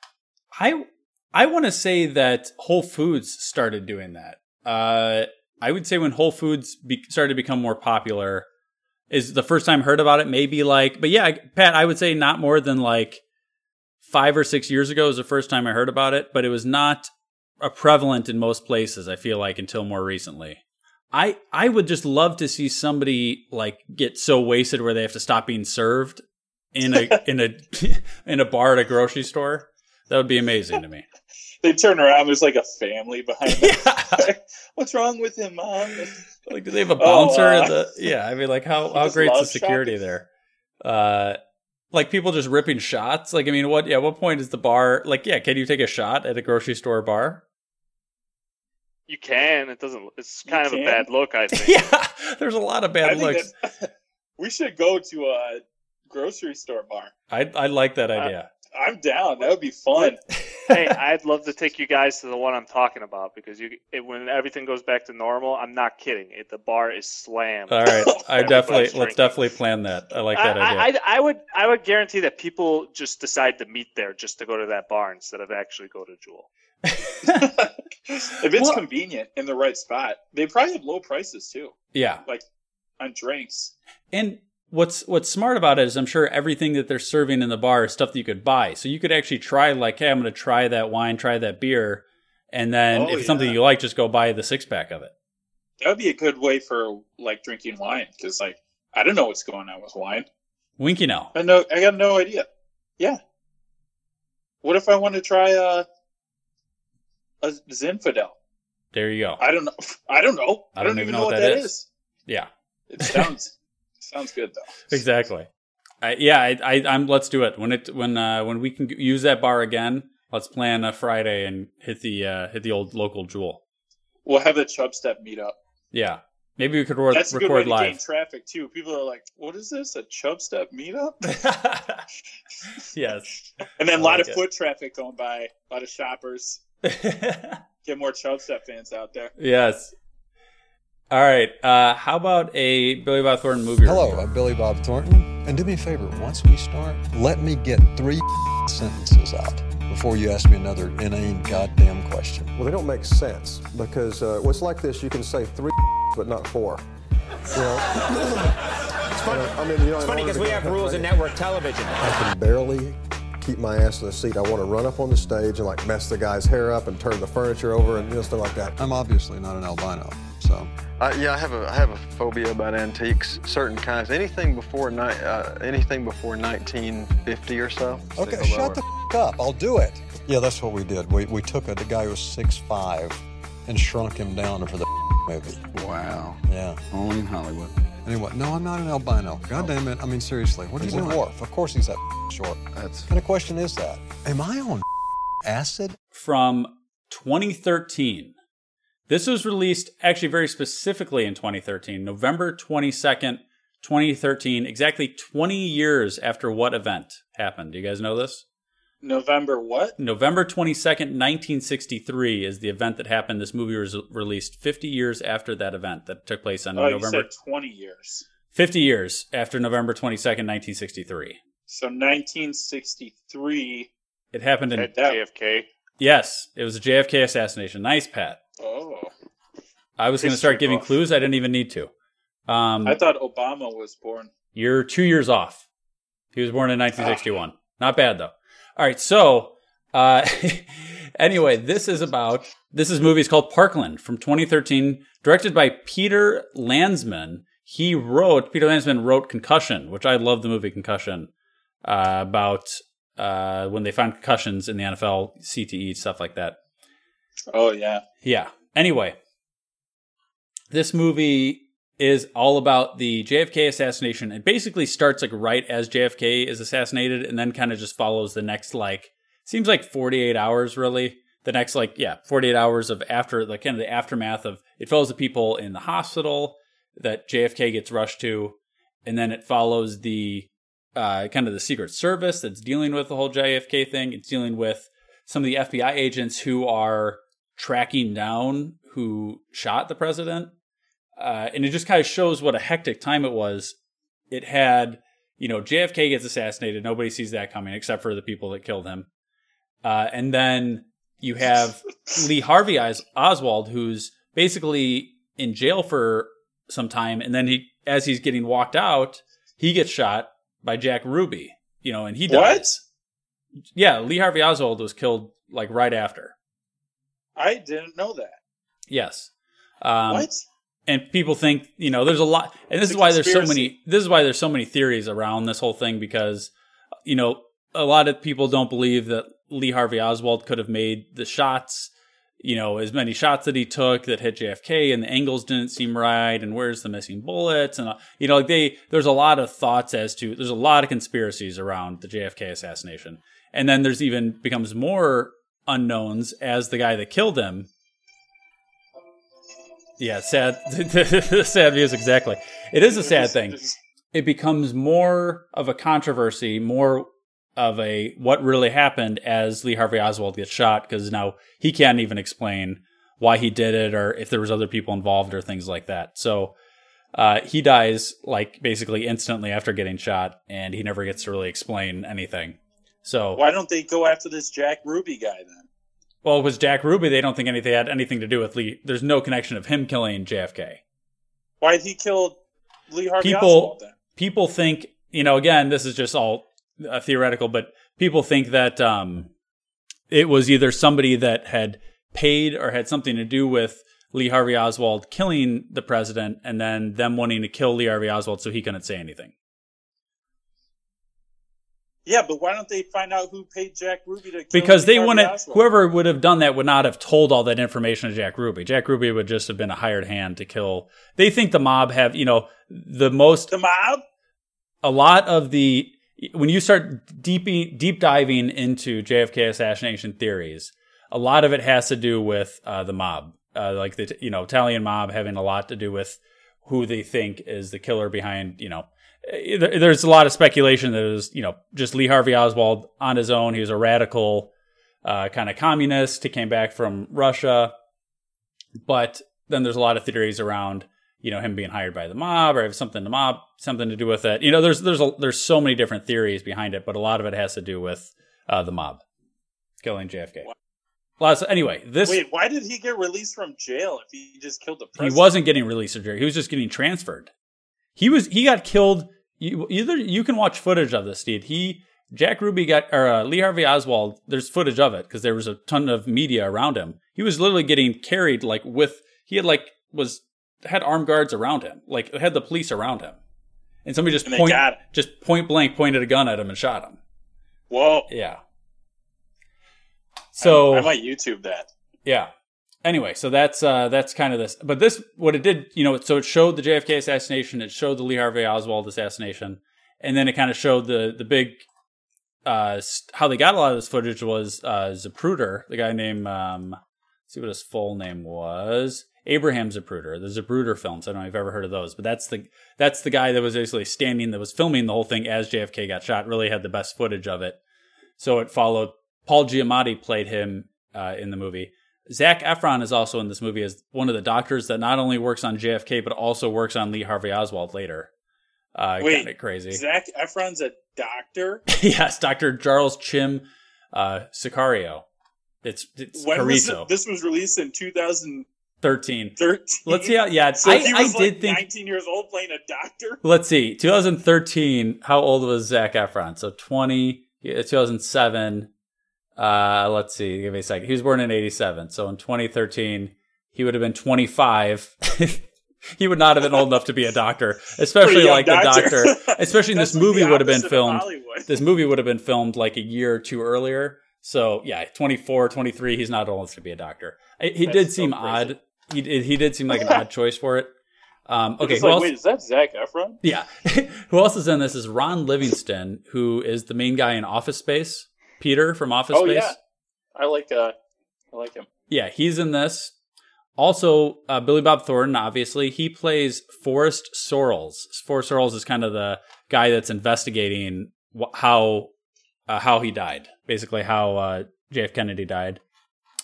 I I want to say that Whole Foods started doing that. Uh, I would say when Whole Foods be- started to become more popular is the first time I heard about it. Maybe like, but yeah, Pat, I would say not more than like five or six years ago is the first time I heard about it. But it was not a prevalent in most places. I feel like until more recently. I I would just love to see somebody like get so wasted where they have to stop being served in a <laughs> in a <laughs> in a bar at a grocery store. That would be amazing to me. <laughs> They turn around. There's like a family behind them. What's wrong with him, mom? Like, do they have a Oh, bouncer? uh, the, yeah, I mean, like, how how great's the security shopping. there? Uh, like people just ripping shots. Like, I mean, what? Yeah, what point is the bar? Like, yeah, can you take a shot at a grocery store bar? You can. It doesn't. It's You kind of can? a bad look, I <laughs> think. yeah, there's a lot of bad think looks. that's- <laughs> we should go to a grocery store bar. I I like that uh, idea. I'm down. That would be fun. <laughs> hey, <laughs> I'd love to take you guys to the one I'm talking about because you, it, when everything goes back to normal, I'm not kidding. It, the bar is slammed. All right, <laughs> I definitely let's drinking. definitely plan that. I like that I, idea. I, I, I would I would guarantee that people just decide to meet there just to go to that bar instead of actually go to Jewel. if it's Well- convenient in the right spot, they probably have low prices too, yeah, like on drinks. And what's what's smart about it is I'm sure everything that they're serving in the bar is stuff that you could buy. So you could actually try like, hey, I'm going to try that wine, try that beer, and then Oh, if it's something you like, just go buy the six pack of it. That would be a good way for like drinking wine because like I don't know what's going on with wine. Winky now. I know I got no idea. Yeah. What if I want to try a a Zinfandel? There you go. I don't know. <laughs> I don't know. I don't, even know what that is. Yeah, It sounds <laughs> sounds good though. exactly. I, yeah, I, I, I'm. Let's do it when it when uh, when we can use that bar again. Let's plan a Friday and hit the uh, hit the old local jewel. We'll have a Chub Step meetup. Yeah, maybe we could re- That's a good way record to gain live. traffic too. People are like, "What is this? A Chub Step meetup?" <laughs> yes. And then I a lot like of it. foot traffic going by, a lot of shoppers. <laughs> Get more Chub Step fans out there. Yes. All right. Uh, how about a Billy Bob Thornton movie? Hello, review? I'm Billy Bob Thornton. And do me a favor, once we start, let me get three <laughs> sentences out before you ask me another inane goddamn question. Well, they don't make sense because uh, what's like this, you can say three, <laughs> but not four. You know? <laughs> It's funny. I mean, you know, it's funny because we have rules in network television. I can barely keep my ass in the seat. I want to run up on the stage and like mess the guy's hair up and turn the furniture over and you know, stuff like that. I'm obviously not an albino, so. Uh, yeah, I have a I have a phobia about antiques, certain kinds. Anything before ni- uh, anything before 1950 or so. Okay, Say shut the lower. f- up. I'll do it. Yeah, that's what we did. We, we took a the guy who was 6'5 and shrunk him down for the movie. Wow. Yeah. Only in Hollywood. Anyway, no, I'm not an albino. God damn it. I mean, seriously, what are He's you a dwarf. Of course he's that short. That's What kind of question is that? Am I on acid? From 2013. This was released actually very specifically in 2013, November 22nd, 2013, exactly 20 years after what event happened. Do you guys know this? November what? November 22nd, 1963 is the event that happened. This movie was released 50 years after that event that took place on Oh, November you said 20 years. 50 years after November 22nd, 1963. So 1963. It happened in JFK. Yes, it was a JFK assassination. Nice, Pat. Oh. I was going to start giving buff. clues. I didn't even need to. Um, I thought Obama was born. You're two years off. He was born in 1961. Not bad though. All right, so uh, <laughs> anyway, this is about this is movie is called Parkland from 2013, directed by Peter Landesman. He wrote Peter Landesman wrote Concussion, which I love the movie Concussion uh, about uh, when they find concussions in the NFL, CTE stuff like that. Oh yeah. Yeah. Anyway, this movie is all about the JFK assassination. It basically starts like right as JFK is assassinated and then kind of just follows the next like seems like 48 hours really. The next like yeah, 48 hours of after like kind of the aftermath of it follows the people in the hospital that JFK gets rushed to and then it follows the uh, kind of the Secret Service that's dealing with the whole JFK thing. It's dealing with some of the FBI agents who are tracking down who shot the president. Uh, and it just kind of shows what a hectic time it was. It had, you know, JFK gets assassinated. Nobody sees that coming except for the people that killed him. Uh, and then you have <laughs> Lee Harvey Oswald, who's basically in jail for some time. And then he, as he's getting walked out, he gets shot by Jack Ruby, you know, and he dies. Yeah, Lee Harvey Oswald was killed like right after. I didn't know that. Yes. Um, what? And people think, you know, there's a lot, and this It's is why there's so many. This is why there's so many theories around this whole thing because, you know, a lot of people don't believe that Lee Harvey Oswald could have made the shots. You know, as many shots that he took that hit JFK, and the angles didn't seem right, and where's the missing bullets, and you know, like they there's a lot of thoughts as to there's a lot of conspiracies around the JFK assassination, and then there's even becomes more unknowns as the guy that killed him yeah, sad. <laughs> sad views, exactly. It is a sad thing. It becomes more of a controversy, more of a what really happened as Lee Harvey Oswald gets shot because now he can't even explain why he did it or if there was other people involved or things like that. So uh, he dies like basically instantly after getting shot, and he never gets to really explain anything. So Why don't they go after this Jack Ruby guy then? well, it was Jack Ruby. They don't think anything had anything to do with Lee. There's no connection of him killing JFK. Why did he kill Lee Harvey people Oswald then? people think you know again this is just all uh, theoretical but people think that um it was either somebody that had paid or had something to do with Lee Harvey Oswald killing the president and then them wanting to kill Lee Harvey Oswald so he couldn't say anything. Yeah, but why don't they find out who paid Jack Ruby to kill Because they wouldn't whoever would have done that would not have told all that information to Jack Ruby. Jack Ruby would just have been a hired hand to kill. They think the mob have, you know, the most the mob a lot of the when you start deep deep diving into JFK assassination theories, a lot of it has to do with uh, the mob, uh, like the you know Italian mob having a lot to do with who they think is the killer behind. You know, there's a lot of speculation that it was you know just Lee Harvey Oswald on his own. He was a radical uh, kind of communist. He came back from Russia, but then there's a lot of theories around you know him being hired by the mob or have something to mob something to do with it. You know, there's there's a, there's so many different theories behind it, but a lot of it has to do with uh, the mob killing JFK. Lots. Anyway, this Wait, why did he get released from jail if he just killed the president? he wasn't getting released from jail. He was just getting transferred. He was he got killed. You, either you can watch footage of this, Steve. He Jack Ruby got or uh, Lee Harvey Oswald. There's footage of it because there was a ton of media around him. He was literally getting carried like with he had like was had armed guards around him, like had the police around him, and somebody just And point just point blank pointed a gun at him and shot him. Whoa. Yeah. So I might YouTube that. yeah. Anyway, so that's uh that's kind of this. But this what it did, you know, so it showed the JFK assassination, it showed the Lee Harvey Oswald assassination, and then it kind of showed the the big uh how they got a lot of this footage was uh Zapruder, the guy named um see what his full name was. Abraham Zapruder, the Zapruder films. I don't know if you've ever heard of those, but that's the that's the guy that was basically standing that was filming the whole thing as JFK got shot. Really had the best footage of it. So it followed. Paul Giamatti played him uh, in the movie. Zac Efron is also in this movie as one of the doctors that not only works on JFK but also works on Lee Harvey Oswald later. Uh, Wait, kinda crazy. Zac Efron's a doctor. <laughs> yes, Doctor Charles Chim uh, Sicario. It's it's When was it? This was released in 2013. Thirteen. Let's see. How, yeah, <laughs> So I, he I was did like think 19 years old playing a doctor. <laughs> Let's see. 2013. How old was Zac Efron? So 20. 2007. Uh, let's see. Give me a second. He was born in 87. So in 2013, he would have been 25. <laughs> he would not have been old enough to be a doctor, <laughs> especially like the doctor. doctor. <laughs> Especially this movie would have been filmed. This movie would have been filmed like a year or two earlier. So yeah, 24, 23. He's not old enough to be a doctor. He That's did seem odd. He did, he did seem like an odd choice for it. Um, okay, like, else? wait, is that Zac Efron? Yeah. Who else is in this is Ron Livingston, who is the main guy in Office Space. Peter from Office Oh Space. yeah, I like uh, I like him. Yeah, he's in this. Also, uh, Billy Bob Thornton, obviously, he plays Forrest Sorrels. Forrest Sorrels is kind of the guy that's investigating wh- how uh, how he died, basically how uh, JF Kennedy died.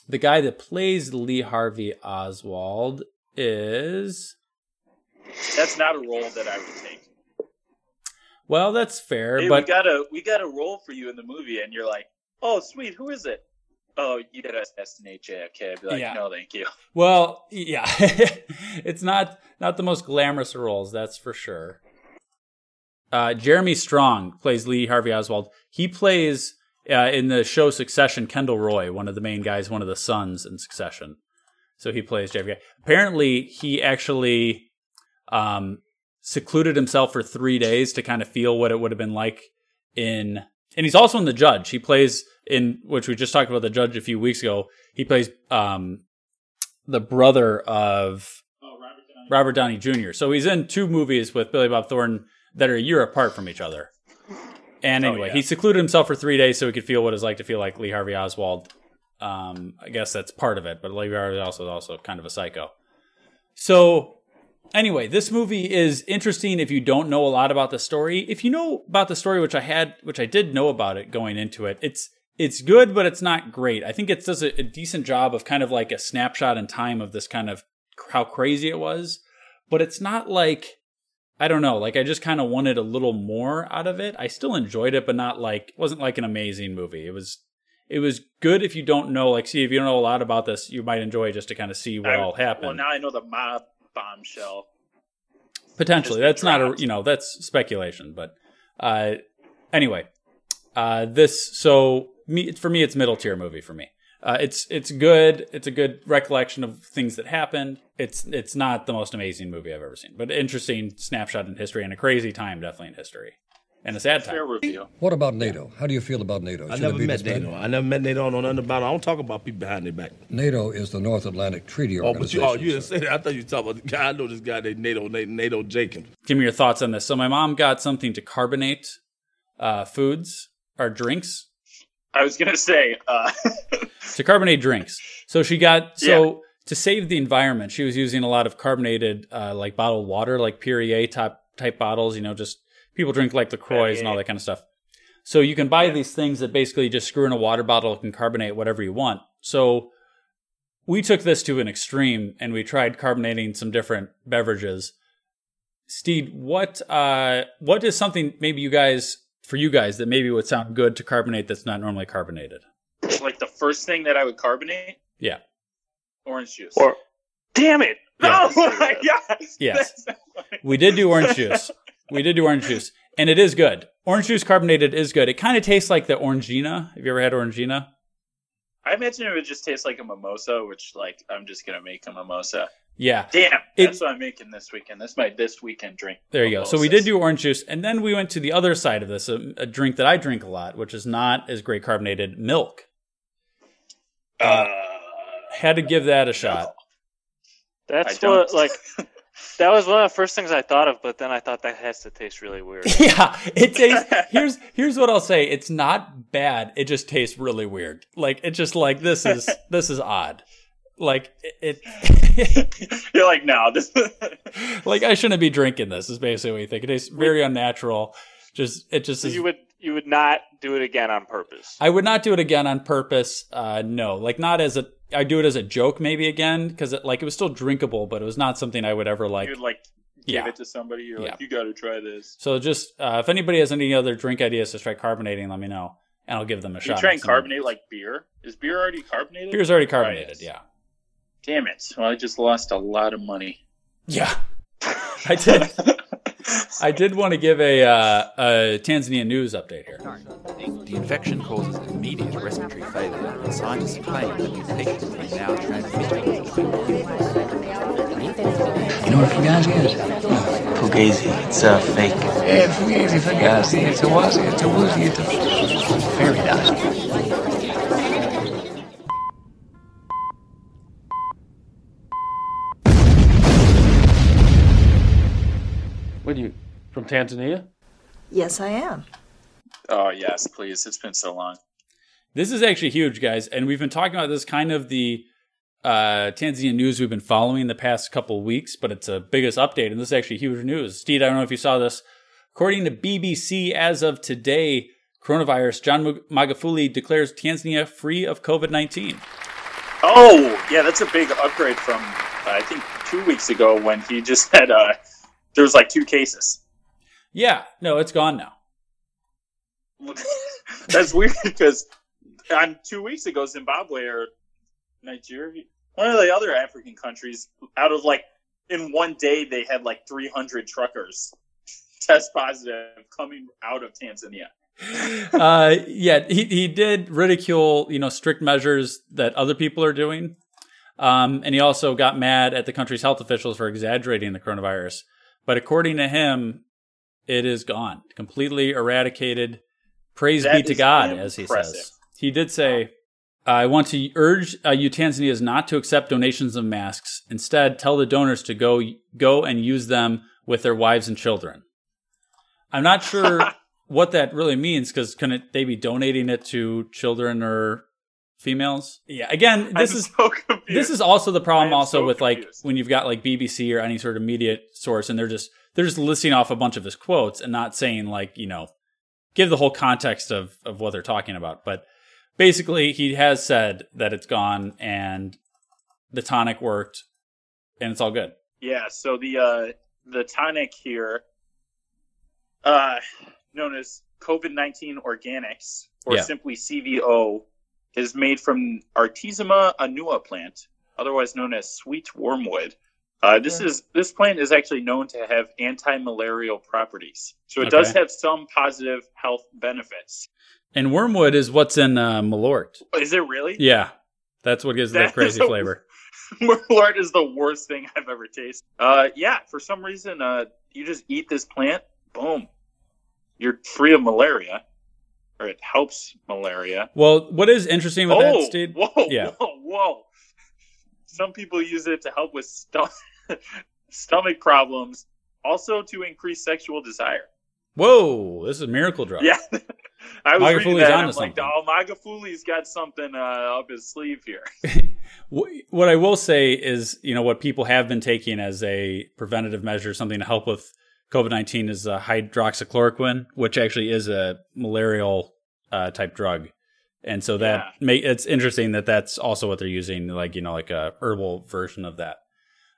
The guy that plays Lee Harvey Oswald is That's not a role that I would take. Well, that's fair, Hey, but we got a we got a role for you in the movie, and you're like, oh sweet, who is it? Oh, you gotta assassinate JFK. I'd be like, Yeah. no, thank you. Well, yeah, <laughs> it's not not the most glamorous roles, that's for sure. Uh, Jeremy Strong plays Lee Harvey Oswald. He plays uh, in the show Succession Kendall Roy, one of the main guys, one of the sons in Succession. So he plays JFK. Apparently, he actually um, secluded himself for three days to kind of feel what it would have been like in. And he's also in The Judge. He plays in which we just talked about the Judge a few weeks ago. He plays um, the brother of Robert Downey Jr. So he's in two movies with Billy Bob Thornton that are a year apart from each other. And Oh, anyway, yeah. he secluded himself for three days so he could feel what it's like to feel like Lee Harvey Oswald. Um, I guess that's part of it, but Lee Harvey also also kind of a psycho. So anyway, this movie is interesting if you don't know a lot about the story. If you know about the story, which I had, which I did know about it going into it, it's it's good, but it's not great. I think it does a, a decent job of kind of like a snapshot in time of this kind of how crazy it was, but it's not like I don't know, like I just kind of wanted a little more out of it. I still enjoyed it, but not like it wasn't like an amazing movie. It was it was good if you don't know, like see if you don't know a lot about this, you might enjoy just to kind of see what I- all happened. Well, now I know the mob bombshell. Potentially, that's not a you know that's speculation, but uh, anyway, uh, this so me for me it's middle tier movie for me. Uh, it's it's good. It's a good recollection of things that happened. It's it's not the most amazing movie I've ever seen, but interesting snapshot in history and a crazy time definitely in history and a sad time. Fair review. What about NATO? How do you feel about NATO? I Should never it be met disbanded? NATO. I never met NATO. I don't know nothing about it. I don't talk about people behind their back. NATO is the North Atlantic Treaty Oh, but you, oh, you didn't say that. I thought you were talking about the guy. I know this guy named NATO, NATO, NATO Jenkins. Give me your thoughts on this. So my mom got something to carbonate uh, foods or drinks I was gonna say, uh, <laughs> to carbonate drinks. So she got so to save the environment, she was using a lot of carbonated uh, like bottled water, like Perrier type type bottles. You know, just people drink like Lacroix and all that kind of stuff. So you can buy these things that basically just screw in a water bottle and can carbonate whatever you want. So we took this to an extreme and we tried carbonating some different beverages. Steve, what uh, what is something maybe you guys for you guys that maybe would sound good to carbonate that's not normally carbonated? like the first thing that I would carbonate, Yeah. orange juice. Or, damn it! Yeah. <laughs> oh my god! Yes. <laughs> We did do orange juice. We did do orange juice. And it is good. Orange juice carbonated is good. It kind of tastes like the Orangina. Have you ever had Orangina? I imagine it would just taste like a mimosa, which like I'm just gonna make a mimosa. Yeah. Damn, It- that's what I'm making this weekend. That's my this weekend drink. There you go. So we did do orange juice. And then we went to the other side of this, a, a drink that I drink a lot, which is not as great carbonated milk. Uh, Had to give that a shot. That's I what don't. like. <laughs> That was one of the first things I thought of, but then I thought that has to taste really weird. <laughs> Yeah, it <laughs> tastes. here's here's what I'll say. It's not bad. It just tastes really weird. Like it's just like this is <laughs> this is odd. Like it, it You're like, no, this. like I shouldn't be drinking this. Is basically what you think. It tastes very unnatural. Just it just So is. you would you would not do it again on purpose. I would not do it again on purpose. Uh, no, like not as a. I do it as a joke maybe again because it, like it was still drinkable, but it was not something I would ever like. You'd like give Yeah. it to somebody. You're Yeah. like, you got to try this. So just uh, if anybody has any other drink ideas to try carbonating, let me know, and I'll give them a You shot. try and carbonate like beer. Is beer already carbonated? Beer's already carbonated. Yeah. Damn it! Well, I just lost a lot of money. Yeah. <laughs> I did. <laughs> I did want to give a, uh, a Tanzania news update here. The infection causes immediate respiratory failure, and scientists claim the mutation is now transmitted. You know what Fugazi is? Fugazi, it's a fake. Yeah, Fugazi, Fugazi, it's a wazi, it's a woozy, it's a fairy dust. What are you from Tanzania? Yes, I am. Oh yes, please. It's been so long. This is actually huge, guys, and we've been talking about this kind of the uh, Tanzania news we've been following the past couple of weeks, but it's a biggest update, and this is actually huge news. Steve, I don't know if you saw this. According to BBC, as of today, coronavirus, John Mag- Magufuli declares Tanzania free of COVID 19. Oh yeah, that's a big upgrade from uh, I think two weeks ago when he just <laughs> said uh, there was like two cases. Yeah, no, it's gone now. <laughs> That's weird because on two weeks ago, Zimbabwe or Nigeria, one of the other African countries, out of like in one day, they had like 300 truckers <laughs> test positive coming out of Tanzania. <laughs> uh, yeah, he he did ridicule you know strict measures that other people are doing, um, and he also got mad at the country's health officials for exaggerating the coronavirus. But according to him, it is gone, completely eradicated. Praise That be to God, as he says. He did say, "I want to urge uh, you Tanzanians not to accept donations of masks. Instead, tell the donors to go go and use them with their wives and children." I'm not sure <laughs> what that really means because can it, they be donating it to children or females? Yeah. Again, this I'm is so this is also the problem also so with like when you've got like BBC or any sort of media source and they're just they're just listing off a bunch of his quotes and not saying like you know give the whole context of of what they're talking about. But basically, he has said that it's gone and the tonic worked and it's all good. Yeah, so the uh, the tonic here, uh, known as COVID nineteen Organics, or Yeah. simply CVO, is made from Artemisia annua plant, otherwise known as sweet wormwood. Uh, this is this plant is actually known to have anti-malarial properties, so it does have some positive health benefits. And wormwood is what's in uh, Malort. Is it really? Yeah, that's what gives it that That crazy a- flavor. <laughs> Malort is the worst thing I've ever tasted. Uh, yeah, for some reason, uh, you just eat this plant, boom, you're free of malaria, or it helps malaria. Well, what is interesting with oh, that, Steve? whoa, Yeah. whoa, whoa! Some people use it to help with stom- <laughs> stomach problems, also to increase sexual desire. Whoa, this is a miracle drug. Yeah, <laughs> I was Maga reading that, I'm like, oh, Magufuli's got something uh, up his sleeve here. <laughs> What I will say is, you know, what people have been taking as a preventative measure, something to help with COVID 19 is uh, hydroxychloroquine, which actually is a malarial uh, type drug. And so that ma- it's interesting that that's also what they're using, like, you know, like a herbal version of that.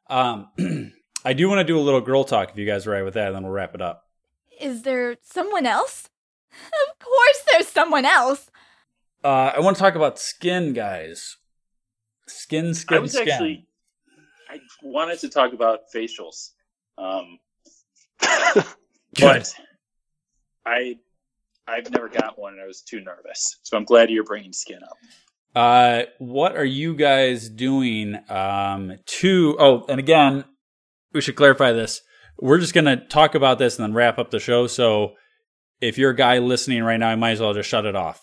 Um, <clears throat> I do want to do a little girl talk if you guys are right with that, and then we'll wrap it up. Is there someone else? <laughs> Of course there's someone else. Uh, I want to talk about skin, guys. Skin, I skin, was skin. actually I wanted to talk about facials, um, but I I've never got one, and I was too nervous. So I'm glad you're bringing skin up. Uh, what are you guys doing um, to? Oh, and again, we should clarify this. We're just gonna talk about this and then wrap up the show. So, if you're a guy listening right now, I might as well just shut it off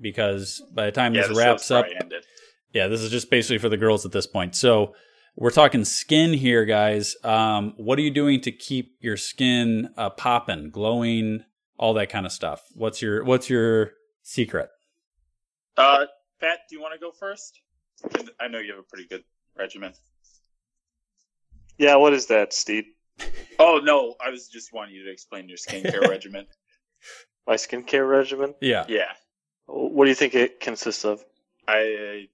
because by the time Yeah, this the wraps up, ended. yeah, this is just basically for the girls at this point. So, we're talking skin here, guys. Um, what are you doing to keep your skin uh, popping, glowing, all that kind of stuff? What's your What's your secret? Uh, Pat, do you want to go first? I know you have a pretty good regimen. Yeah, what is that, Steve? Oh no, I was just wanting you to explain your skincare <laughs> regimen. My skincare regimen? Yeah. Yeah, What do you think it consists of? I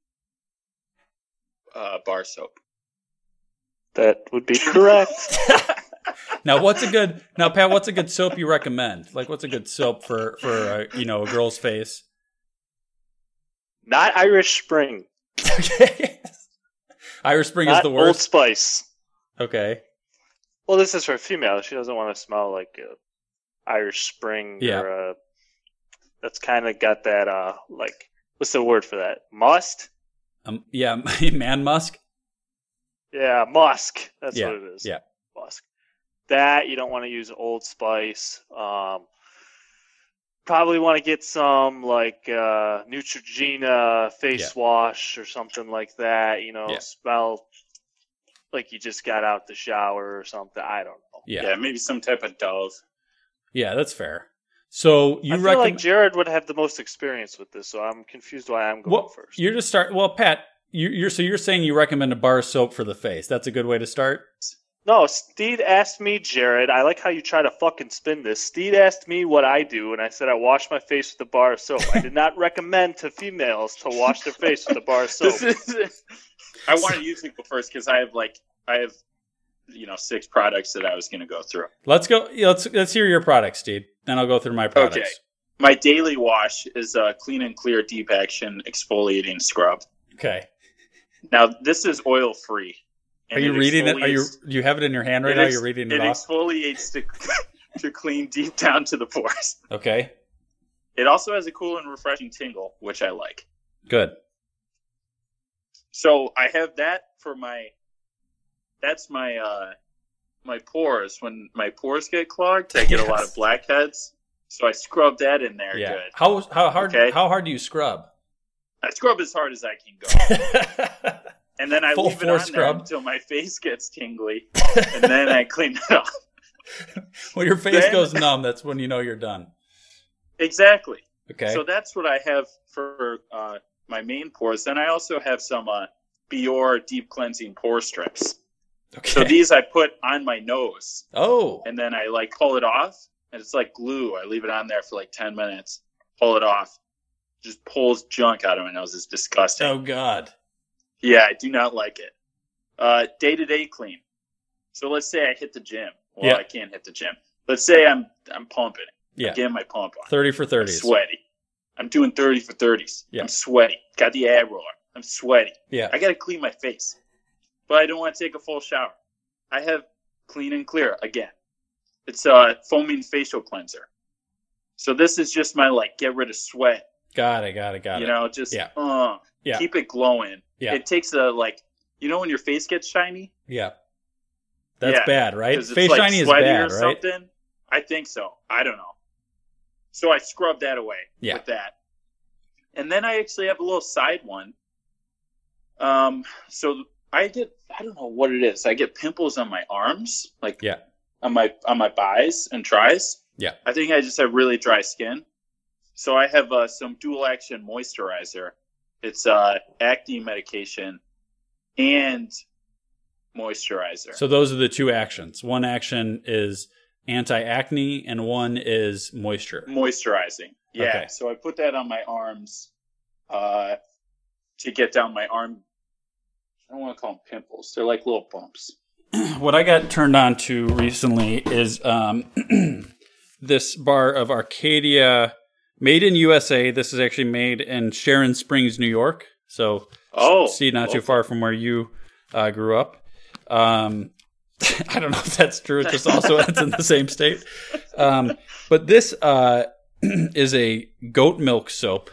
uh, bar soap. That would be correct. <laughs> Now, what's a good now, Pat? What's a good soap you recommend? Like, what's a good soap for for uh, you know a girl's face? Not Irish Spring. Okay. <laughs> Irish Spring Not is the Old worst. Spice. Okay. Well, this is for a female. She doesn't want to smell like uh, Irish Spring. Yeah. Or, uh, that's kind of got that, uh, like, what's the word for that? Must? Um. Yeah. <laughs> Man musk. Yeah, musk. That's yeah. what it is. Yeah. Musk. That, you don't want to use Old Spice. Um, probably want to get some, like, uh, Neutrogena face wash or something like that. You know, Yeah. smell like you just got out the shower or something. I don't know. Yeah. Yeah, maybe some type of Dove. Yeah, that's fair. So you I feel recommend? like Jared would have the most experience with this, so I'm confused why I'm going well, first. you're just start. Well, Pat, you, you're so you're saying you recommend a bar soap for the face. That's a good way to start. No, Steed asked me, Jared. I like how you try to fucking spin this. Steed asked me what I do, and I said I wash my face with a bar of soap. I did not <laughs> recommend to females to wash their face with a bar of soap. Is. I wanted to use go first because I have like I have, you know, six products that I was going to go through. Let's go. Let's let's hear your products, Steve. Then I'll go through my products. Okay. My daily wash is a clean and clear deep action exfoliating scrub. Okay. Now this is oil free. Are you reading it? Are you do you have it in your hand right now? You're reading it, it off. exfoliates to to clean deep down to the pores. Okay. It also has a cool and refreshing tingle, which I like. Good. So I have that for my. That's my uh my pores. When my pores get clogged, I get a lot of blackheads. So I scrub that in there Yeah. good. How how hard Okay. how hard do you scrub? I scrub as hard as I can go. <laughs> and then I Full leave it on scrub? until my face gets tingly, <laughs> and then I clean it off. When your face Then- goes numb, that's when you know you're done. Exactly. Okay. So that's what I have for uh, my main pores. Then I also have some uh, Biore deep cleansing pore strips. Okay. So these I put on my nose, oh. and then I like pull it off, and it's like glue. I leave it on there for like ten minutes, pull it off, just pulls junk out of my nose. It's disgusting. Oh God. Yeah, I do not like it. Uh, Day to day clean. So let's say I hit the gym. Well, Yeah. I can't hit the gym. Let's say I'm I'm pumping. Yeah. I'm getting my pump on. Thirty for I'm thirties. sweaty. I'm doing 30 for 30s. Yeah. I'm sweaty. Got the ab roller. I'm sweaty. Yeah. I got to clean my face. But I don't want to take a full shower. I have clean and clear again. It's a foaming facial cleanser. So this is just my like get rid of sweat. Got it. Got it. Got you it. You know, just Yeah. uh, Yeah. keep it glowing. Yeah. It takes a like you know when your face gets shiny? Yeah. That's Yeah, bad, right? Face like, shiny is bad, or right? Something. I think so. I don't know. So I scrub that away Yeah. with that, and then I actually have a little side one. Um, so I get I don't know what it is. I get pimples on my arms, like Yeah. on my on my buys and tries. Yeah. I think I just have really dry skin. So I have uh, some dual action moisturizer. It's uh, acne medication and moisturizer. So those are the two actions. One action is anti-acne, and one is moisture. moisturizing. Yeah. Okay. So I put that on my arms uh, to get down my arm. I don't want to call them pimples. They're like little bumps. <clears throat> what I got turned on to recently is um, <clears throat> this bar of Arcadia, made in USA. This is actually made in Sharon Springs, New York. So, Oh, see, not too far from where you uh, grew up. Um, <laughs> I don't know if that's true. It's just also it's in the same state. Um, but this uh, <clears throat> is a goat milk soap,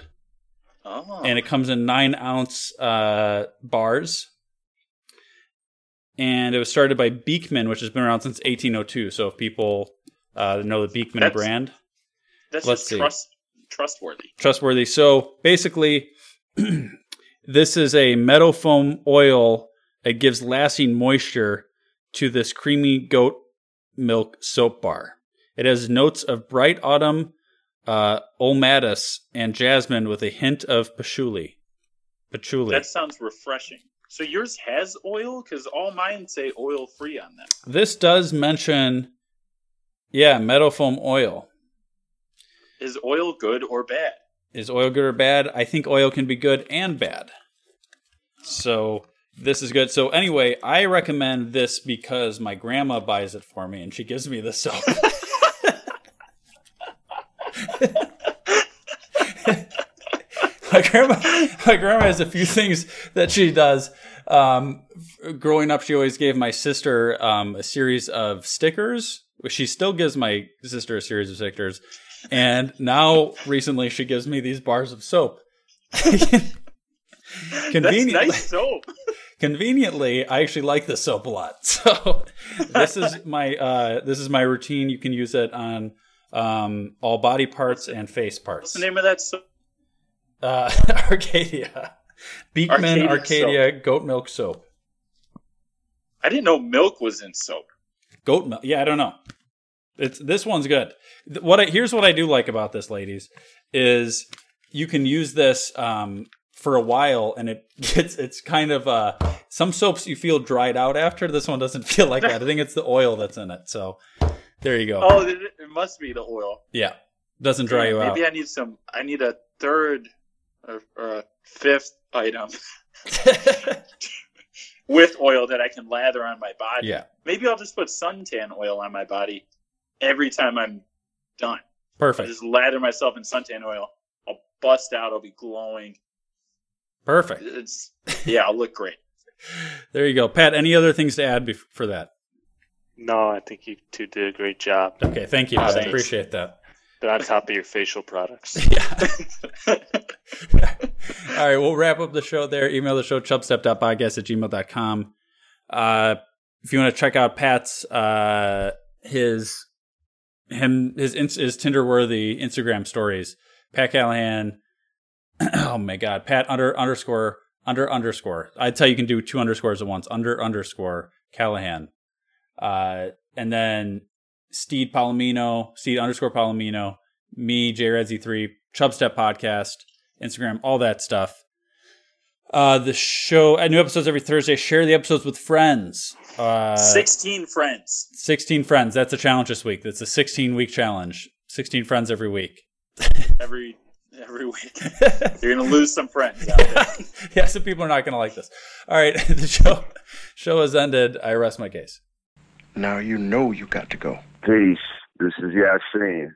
Oh. and it comes in nine ounce uh, bars. And it was started by Beekman, which has been around since 1802. So if people uh, know the Beekman That's- brand, That's let's see. trust trustworthy. trustworthy. So basically, <clears throat> this is a meadow foam oil that gives lasting moisture to this creamy goat milk soap bar. It has notes of bright autumn, uh, osmanthus, and jasmine with a hint of patchouli. Patchouli. That sounds refreshing. So yours has oil because all mine say oil free on them. This does mention, yeah, meadow foam oil. Is oil good or bad? Is oil good or bad? I think oil can be good and bad. So this is good. So anyway, I recommend this because my grandma buys it for me and she gives me the soap. <laughs> my grandma my grandma has a few things that she does um, growing up she always gave my sister um, a series of stickers she still gives my sister a series of stickers and now recently she gives me these bars of soap <laughs> conveniently nice soap. conveniently i actually like the soap a lot <laughs> so this is my uh, this is my routine you can use it on um, all body parts and face parts What's the name of that soap? uh, <laughs> Arcadia. Beekman Arcadia Arcadia, goat milk soap. I didn't know milk was in soap. Goat milk. Yeah, I don't know. It's this one's good. What I, here's what I do like about this, ladies, is you can use this um, for a while, and it <laughs> gets it's kind of uh, some soaps you feel dried out after. This one doesn't <laughs> feel like that. I think it's the oil that's in it. So there you go. Oh, it, must be the oil. Yeah, doesn't dry you out. Maybe I need some. I need a third or, or a fifth item <laughs> with oil that I can lather on my body. Yeah. Maybe I'll just put suntan oil on my body every time I'm done. Perfect. I'll just lather myself in suntan oil. I'll bust out. I'll be glowing. Perfect. It's yeah. I'll look great. <laughs> There you go, Pat. Any other things to add bef- for that? No, I think you two did a great job. Okay, thank you. Pat. I appreciate that. They're on top of your facial products. <laughs> Yeah. <laughs> All right, we'll wrap up the show there. Email the show, chubstep.podcast at gmail.com. Uh, if you want to check out Pat's, uh, his, him, his, his Tinder worthy Instagram stories, Pat Callahan. <clears throat> oh my God, Pat under underscore, under underscore. I'd tell you can do two underscores at once, under underscore Callahan. Uh, and then Steed Palomino, Steed underscore Palomino, me, J JRedZ3, Chubstep Podcast, Instagram, all that stuff. Uh, the show, uh, new episodes every Thursday. Share the episodes with friends. Uh, Sixteen friends. 16 friends. That's a challenge this week. That's a 16 week challenge. 16 friends every week. <laughs> every every week. <laughs> You're gonna lose some friends. Out <laughs> yeah, some people are not going to like this. All right, the show show has ended. I rest my case. Now you know you got to go. Peace. This is Yasin.